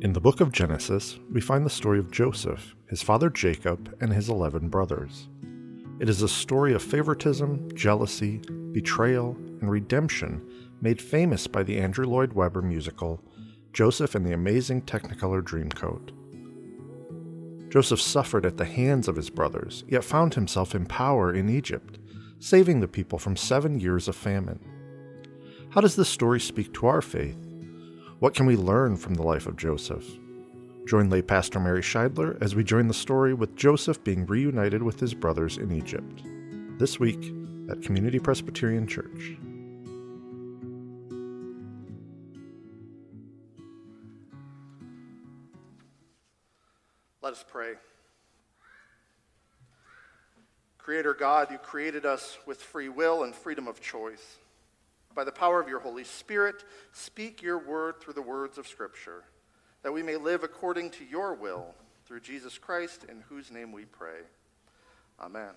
In the book of Genesis, we find the story of Joseph, his father Jacob, and his eleven brothers. It is a story of favoritism, jealousy, betrayal, and redemption made famous by the Andrew Lloyd Webber musical Joseph and the Amazing Technicolor Dreamcoat. Joseph suffered at the hands of his brothers, yet found himself in power in Egypt, saving the people from seven years of famine. How does this story speak to our faith? What can we learn from the life of Joseph? Join lay pastor Mary Shideler as we join the story with Joseph being reunited with his brothers in Egypt. This week at Community Presbyterian Church. Let us pray. Creator God, you created us with free will and freedom of choice. By the power of your Holy Spirit, speak your word through the words of Scripture, that we may live according to your will, through Jesus Christ, in whose name we pray. Amen.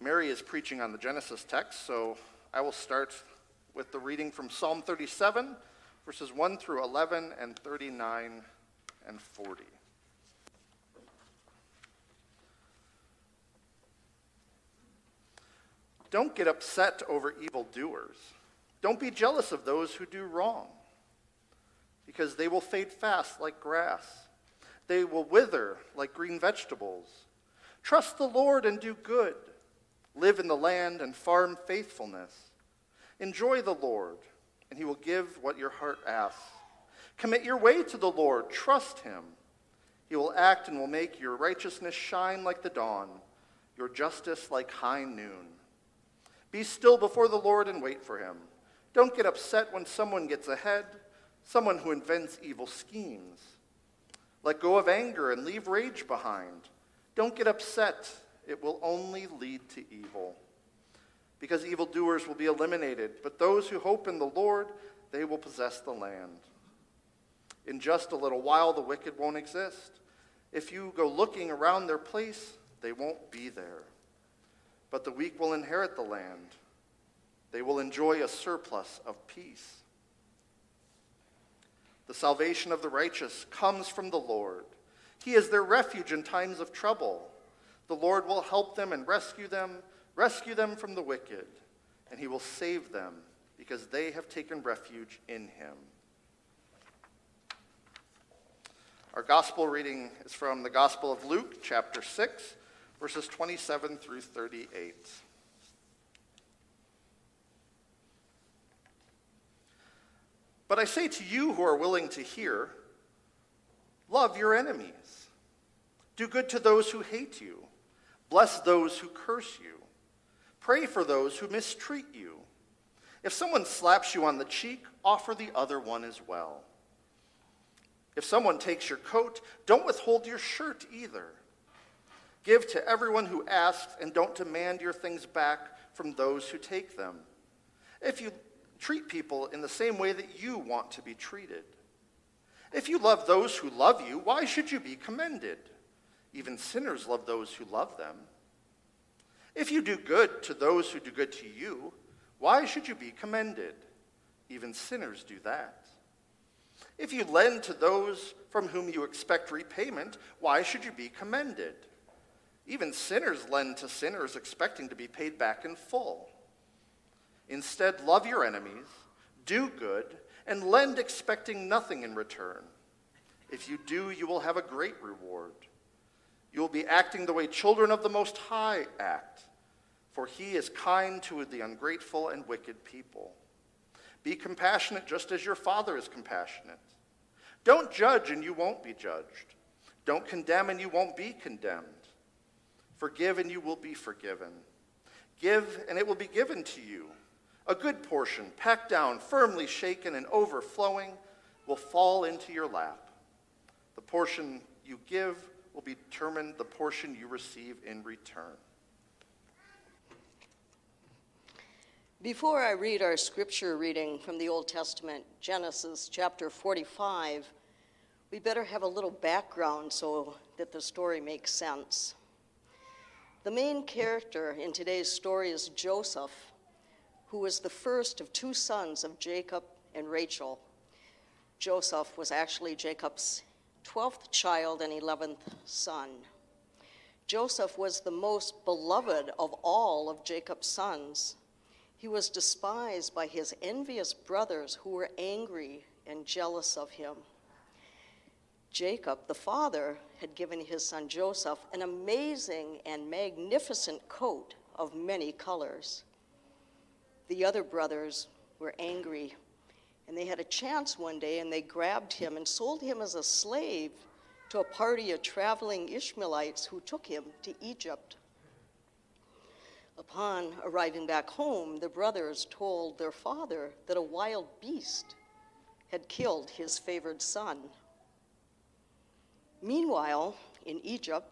Mary is preaching on the Genesis text, so I will start with the reading from Psalm 37, verses 1 through 11 and 39 and 40. Don't get upset over evildoers. Don't be jealous of those who do wrong, because they will fade fast like grass. They will wither like green vegetables. Trust the Lord and do good. Live in the land and farm faithfulness. Enjoy the Lord, and he will give what your heart asks. Commit your way to the Lord. Trust him. He will act and will make your righteousness shine like the dawn, your justice like high noon. Be still before the Lord and wait for him. Don't get upset when someone gets ahead, someone who invents evil schemes. Let go of anger and leave rage behind. Don't get upset, it will only lead to evil. Because evildoers will be eliminated, but those who hope in the Lord, they will possess the land. In just a little while, the wicked won't exist. If you go looking around their place, they won't be there but the weak will inherit the land. They will enjoy a surplus of peace. The salvation of the righteous comes from the Lord. He is their refuge in times of trouble. The Lord will help them and rescue them, rescue them from the wicked, and he will save them because they have taken refuge in him. Our gospel reading is from the Gospel of Luke, chapter 6 verses 27 through 38. But I say to you who are willing to hear, love your enemies. Do good to those who hate you. Bless those who curse you. Pray for those who mistreat you. If someone slaps you on the cheek, offer the other one as well. If someone takes your coat, don't withhold your shirt either. Give to everyone who asks, and don't demand your things back from those who take them. If you treat people in the same way that you want to be treated, if you love those who love you, why should you be commended? Even sinners love those who love them. If you do good to those who do good to you, why should you be commended? Even sinners do that. If you lend to those from whom you expect repayment, why should you be commended? Even sinners lend to sinners expecting to be paid back in full. Instead, love your enemies, do good, and lend expecting nothing in return. If you do, you will have a great reward. You will be acting the way children of the Most High act, for He is kind to the ungrateful and wicked people. Be compassionate just as your Father is compassionate. Don't judge and you won't be judged. Don't condemn and you won't be condemned. Forgive and you will be forgiven. Give and it will be given to you. A good portion, packed down, firmly shaken, and overflowing, will fall into your lap. The portion you give will determine the portion you receive in return. Before I read our scripture reading from the Old Testament, Genesis chapter 45, we better have a little background so that the story makes sense. The main character in today's story is Joseph, who was the first of two sons of Jacob and Rachel. Joseph was actually Jacob's 12th child and 11th son. Joseph was the most beloved of all of Jacob's sons. He was despised by his envious brothers who were angry and jealous of him. Jacob, the father, had given his son Joseph an amazing and magnificent coat of many colors. The other brothers were angry, and they had a chance one day, and they grabbed him and sold him as a slave to a party of traveling Ishmaelites who took him to Egypt. Upon arriving back home, the brothers told their father that a wild beast had killed his favored son. Meanwhile, in Egypt,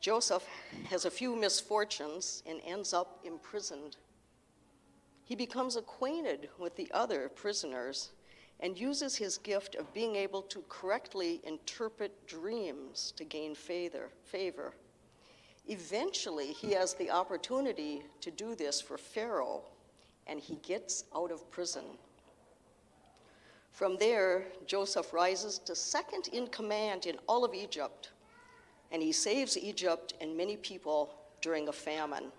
Joseph has a few misfortunes and ends up imprisoned. He becomes acquainted with the other prisoners and uses his gift of being able to correctly interpret dreams to gain favor. Eventually, he has the opportunity to do this for Pharaoh, and he gets out of prison. From there, Joseph rises to second in command in all of Egypt, and he saves Egypt and many people during a famine.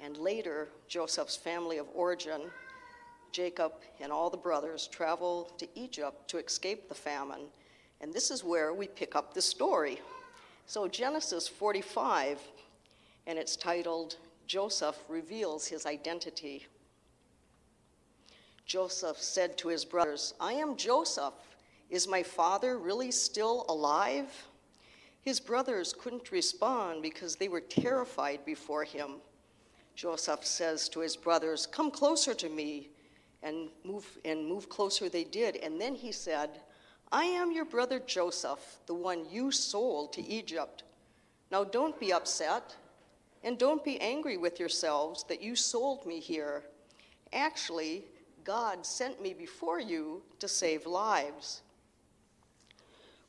And later, Joseph's family of origin, Jacob and all the brothers, travel to Egypt to escape the famine. And this is where we pick up the story. So, Genesis 45, and it's titled Joseph Reveals His Identity. Joseph said to his brothers, I am Joseph. Is my father really still alive? His brothers couldn't respond because they were terrified before him. Joseph says to his brothers, Come closer to me. And move, and move closer they did. And then he said, I am your brother Joseph, the one you sold to Egypt. Now don't be upset, and don't be angry with yourselves that you sold me here. Actually, God sent me before you to save lives.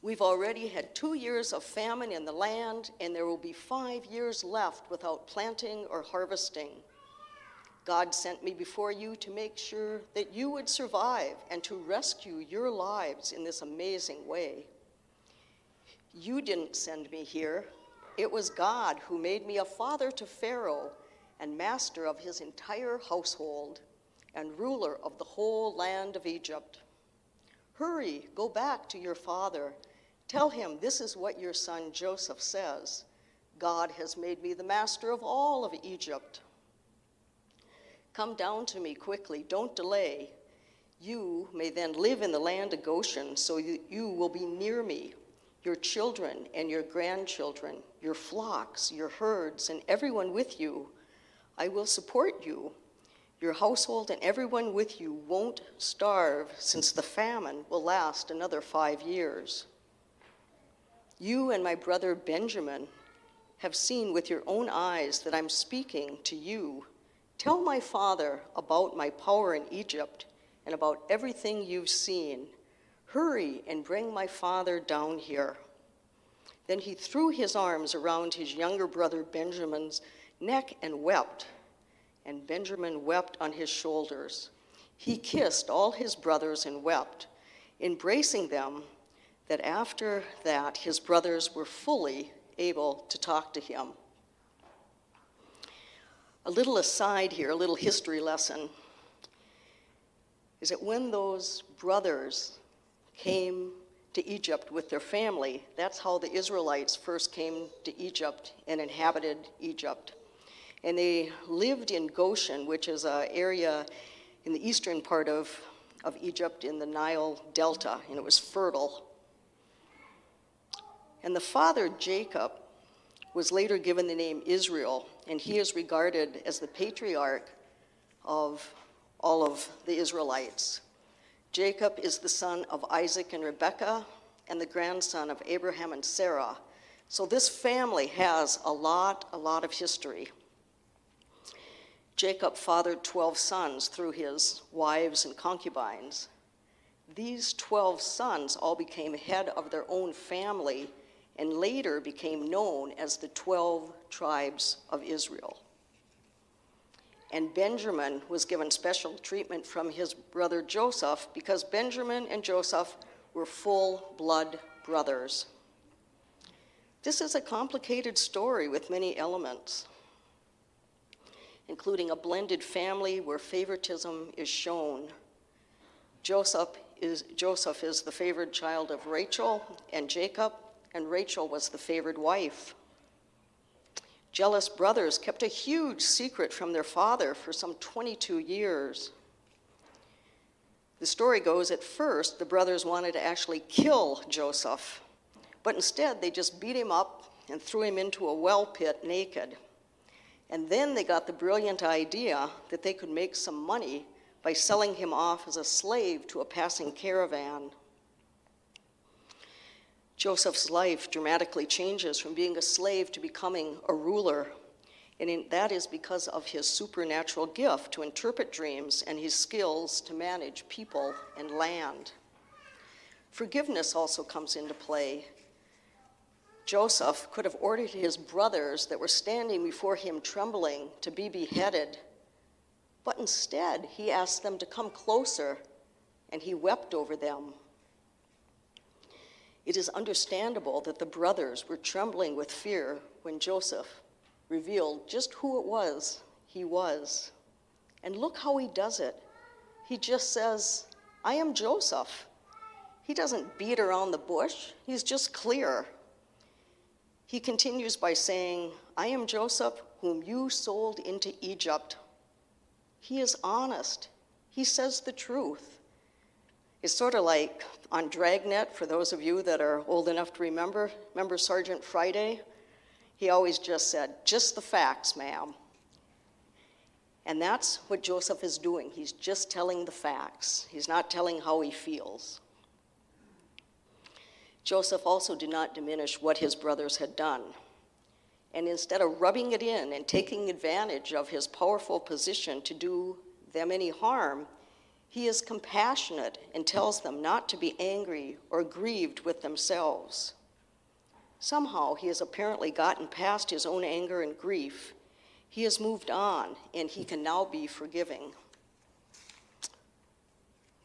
We've already had two years of famine in the land, and there will be five years left without planting or harvesting. God sent me before you to make sure that you would survive and to rescue your lives in this amazing way. You didn't send me here. It was God who made me a father to Pharaoh and master of his entire household and ruler of the whole land of Egypt. Hurry, go back to your father. Tell him this is what your son Joseph says God has made me the master of all of Egypt. Come down to me quickly, don't delay. You may then live in the land of Goshen, so you, will be near me, your children and your grandchildren, your flocks, your herds, and everyone with you. I will support you your household and everyone with you won't starve, since the famine will last another five years. You and my brother Benjamin have seen with your own eyes that I'm speaking to you. Tell my father about my power in Egypt and about everything you've seen. Hurry and bring my father down here. Then he threw his arms around his younger brother Benjamin's neck and wept and Benjamin wept on his shoulders. He kissed all his brothers and wept, embracing them, that after that his brothers were fully able to talk to him. A little aside here, a little history lesson, is that when those brothers came to Egypt with their family, that's how the Israelites first came to Egypt and inhabited Egypt. And they lived in Goshen, which is an area in the eastern part of, of Egypt in the Nile Delta, and it was fertile. And the father, Jacob, was later given the name Israel, and he is regarded as the patriarch of all of the Israelites. Jacob is the son of Isaac and Rebekah, and the grandson of Abraham and Sarah. So this family has a lot, a lot of history. Jacob fathered 12 sons through his wives and concubines. These 12 sons all became head of their own family and later became known as the 12 tribes of Israel. And Benjamin was given special treatment from his brother Joseph because Benjamin and Joseph were full blood brothers. This is a complicated story with many elements, including a blended family where favoritism is shown. Joseph is, Joseph is the favored child of Rachel and Jacob, and Rachel was the favored wife. Jealous brothers kept a huge secret from their father for some 22 years. The story goes at first, the brothers wanted to actually kill Joseph, but instead they just beat him up and threw him into a well pit naked. And then they got the brilliant idea that they could make some money by selling him off as a slave to a passing caravan. Joseph's life dramatically changes from being a slave to becoming a ruler and in, that is because of his supernatural gift to interpret dreams and his skills to manage people and land. Forgiveness also comes into play. Joseph could have ordered his brothers that were standing before him trembling to be beheaded, but instead he asked them to come closer and he wept over them. It is understandable that the brothers were trembling with fear when Joseph revealed just who it was he was. And look how he does it. He just says, I am Joseph. He doesn't beat around the bush, he's just clear. He continues by saying, I am Joseph, whom you sold into Egypt. He is honest, he says the truth. It's sort of like on Dragnet, for those of you that are old enough to remember, remember Sergeant Friday? He always just said, just the facts, ma'am. And that's what Joseph is doing. He's just telling the facts, he's not telling how he feels. Joseph also did not diminish what his brothers had done. And instead of rubbing it in and taking advantage of his powerful position to do them any harm, he is compassionate and tells them not to be angry or grieved with themselves. Somehow he has apparently gotten past his own anger and grief. He has moved on, and he can now be forgiving.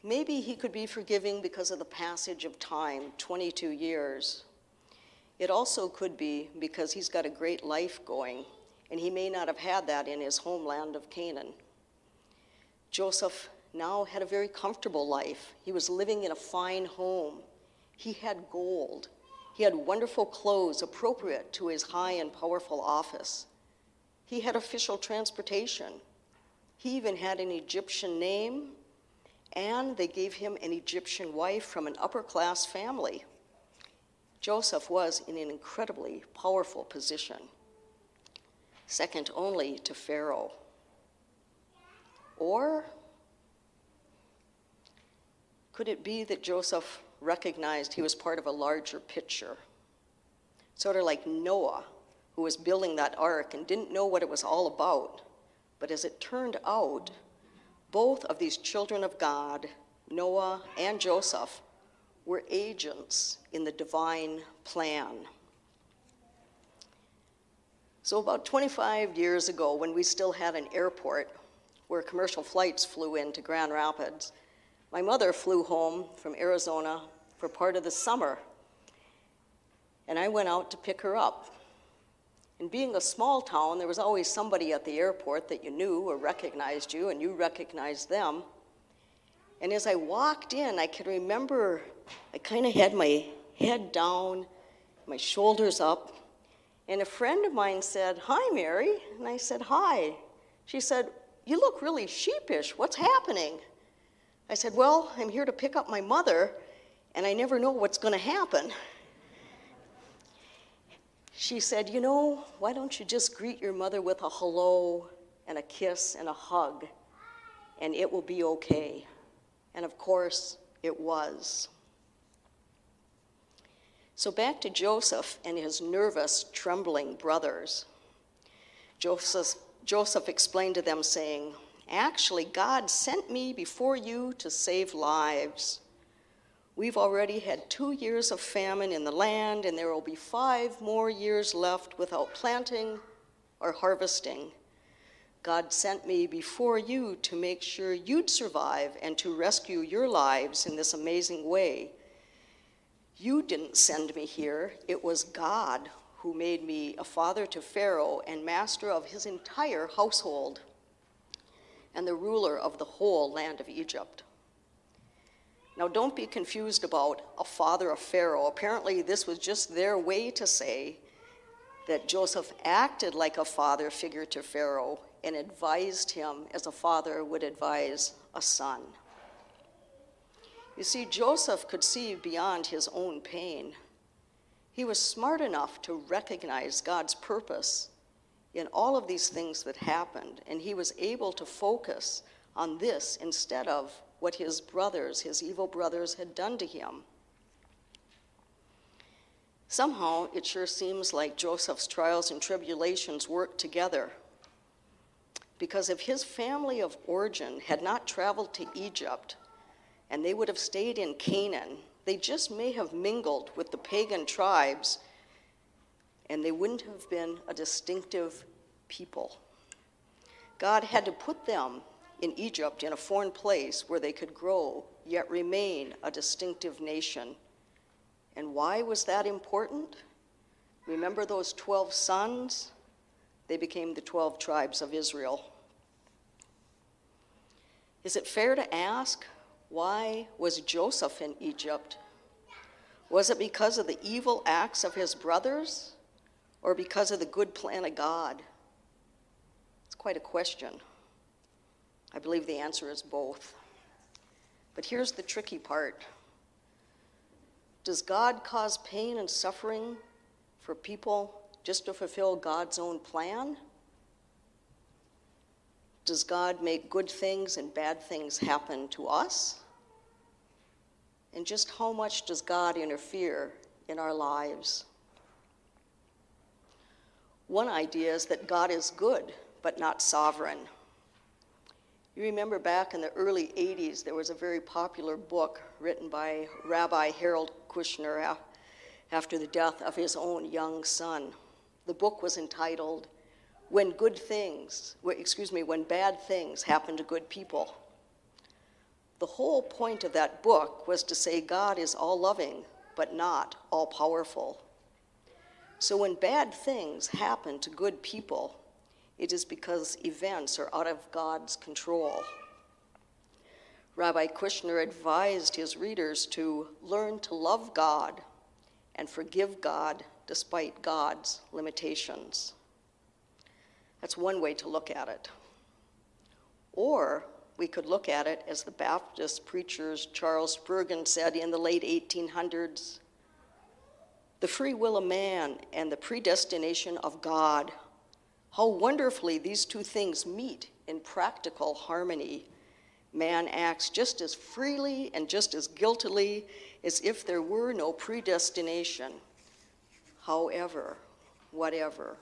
Maybe he could be forgiving because of the passage of time 22 years. It also could be because he's got a great life going, and he may not have had that in his homeland of Canaan. Joseph now had a very comfortable life. He was living in a fine home. He had gold. He had wonderful clothes appropriate to his high and powerful office. He had official transportation. He even had an Egyptian name, and they gave him an Egyptian wife from an upper class family. Joseph was in an incredibly powerful position, second only to Pharaoh. Or could it be that Joseph recognized he was part of a larger picture. Sort of like Noah, who was building that ark and didn't know what it was all about. But as it turned out, both of these children of God, Noah and Joseph, were agents in the divine plan. So, about 25 years ago, when we still had an airport where commercial flights flew into Grand Rapids, my mother flew home from Arizona for part of the summer, and I went out to pick her up. And being a small town, there was always somebody at the airport that you knew or recognized you, and you recognized them. And as I walked in, I could remember I kind of had my head down, my shoulders up, and a friend of mine said, Hi, Mary. And I said, Hi. She said, You look really sheepish. What's happening? I said, Well, I'm here to pick up my mother, and I never know what's going to happen. She said, You know, why don't you just greet your mother with a hello and a kiss and a hug, and it will be okay? And of course, it was. So back to Joseph and his nervous, trembling brothers. Joseph, Joseph explained to them, saying, Actually, God sent me before you to save lives. We've already had two years of famine in the land, and there will be five more years left without planting or harvesting. God sent me before you to make sure you'd survive and to rescue your lives in this amazing way. You didn't send me here, it was God who made me a father to Pharaoh and master of his entire household and the ruler of the whole land of Egypt. Now, don't be confused about a father of Pharaoh. Apparently, this was just their way to say that Joseph acted like a father figure to Pharaoh and advised him as a father would advise a son. You see, Joseph could see beyond his own pain. He was smart enough to recognize God's purpose in all of these things that happened, and he was able to focus on this instead of what his brothers, his evil brothers, had done to him. Somehow, it sure seems like Joseph's trials and tribulations worked together. Because if his family of origin had not traveled to Egypt and they would have stayed in Canaan, they just may have mingled with the pagan tribes and they wouldn't have been a distinctive people. God had to put them in Egypt in a foreign place where they could grow yet remain a distinctive nation. And why was that important? Remember those 12 sons? They became the 12 tribes of Israel. Is it fair to ask why was Joseph in Egypt? Was it because of the evil acts of his brothers? or because of the good plan of God? It's quite a question. I believe the answer is both. But here's the tricky part Does God cause pain and suffering for people just to fulfill God's own plan? Does God make good things and bad things happen to us? And just how much does God interfere in our lives? One idea is that God is good, but not sovereign. You remember back in the early 80s, there was a very popular book written by Rabbi Harold Kushner after the death of his own young son. The book was entitled When Good Things, excuse me, When Bad Things Happen to Good People. The whole point of that book was to say God is all loving, but not all powerful. So when bad things happen to good people, it is because events are out of God's control. Rabbi Kushner advised his readers to learn to love God and forgive God despite God's limitations. That's one way to look at it. Or we could look at it as the Baptist preachers Charles Spurgeon said in the late 1800s the free will of man and the predestination of God. How wonderfully these two things meet in practical harmony. Man acts just as freely and just as guiltily as if there were no predestination. However, whatever.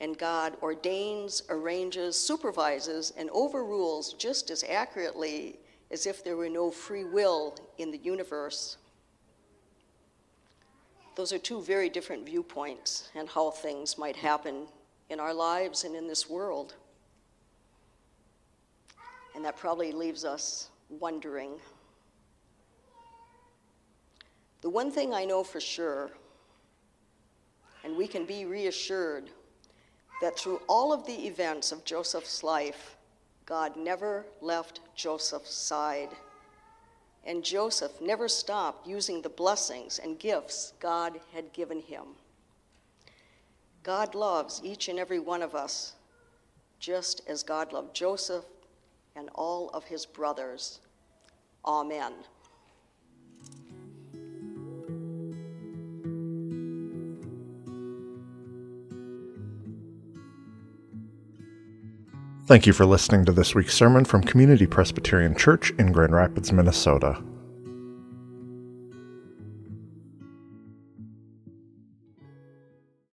And God ordains, arranges, supervises, and overrules just as accurately as if there were no free will in the universe. Those are two very different viewpoints and how things might happen in our lives and in this world. And that probably leaves us wondering. The one thing I know for sure, and we can be reassured, that through all of the events of Joseph's life, God never left Joseph's side and Joseph never stopped using the blessings and gifts God had given him. God loves each and every one of us, just as God loved Joseph and all of his brothers. Amen. Thank you for listening to this week's sermon from Community Presbyterian Church in Grand Rapids, Minnesota.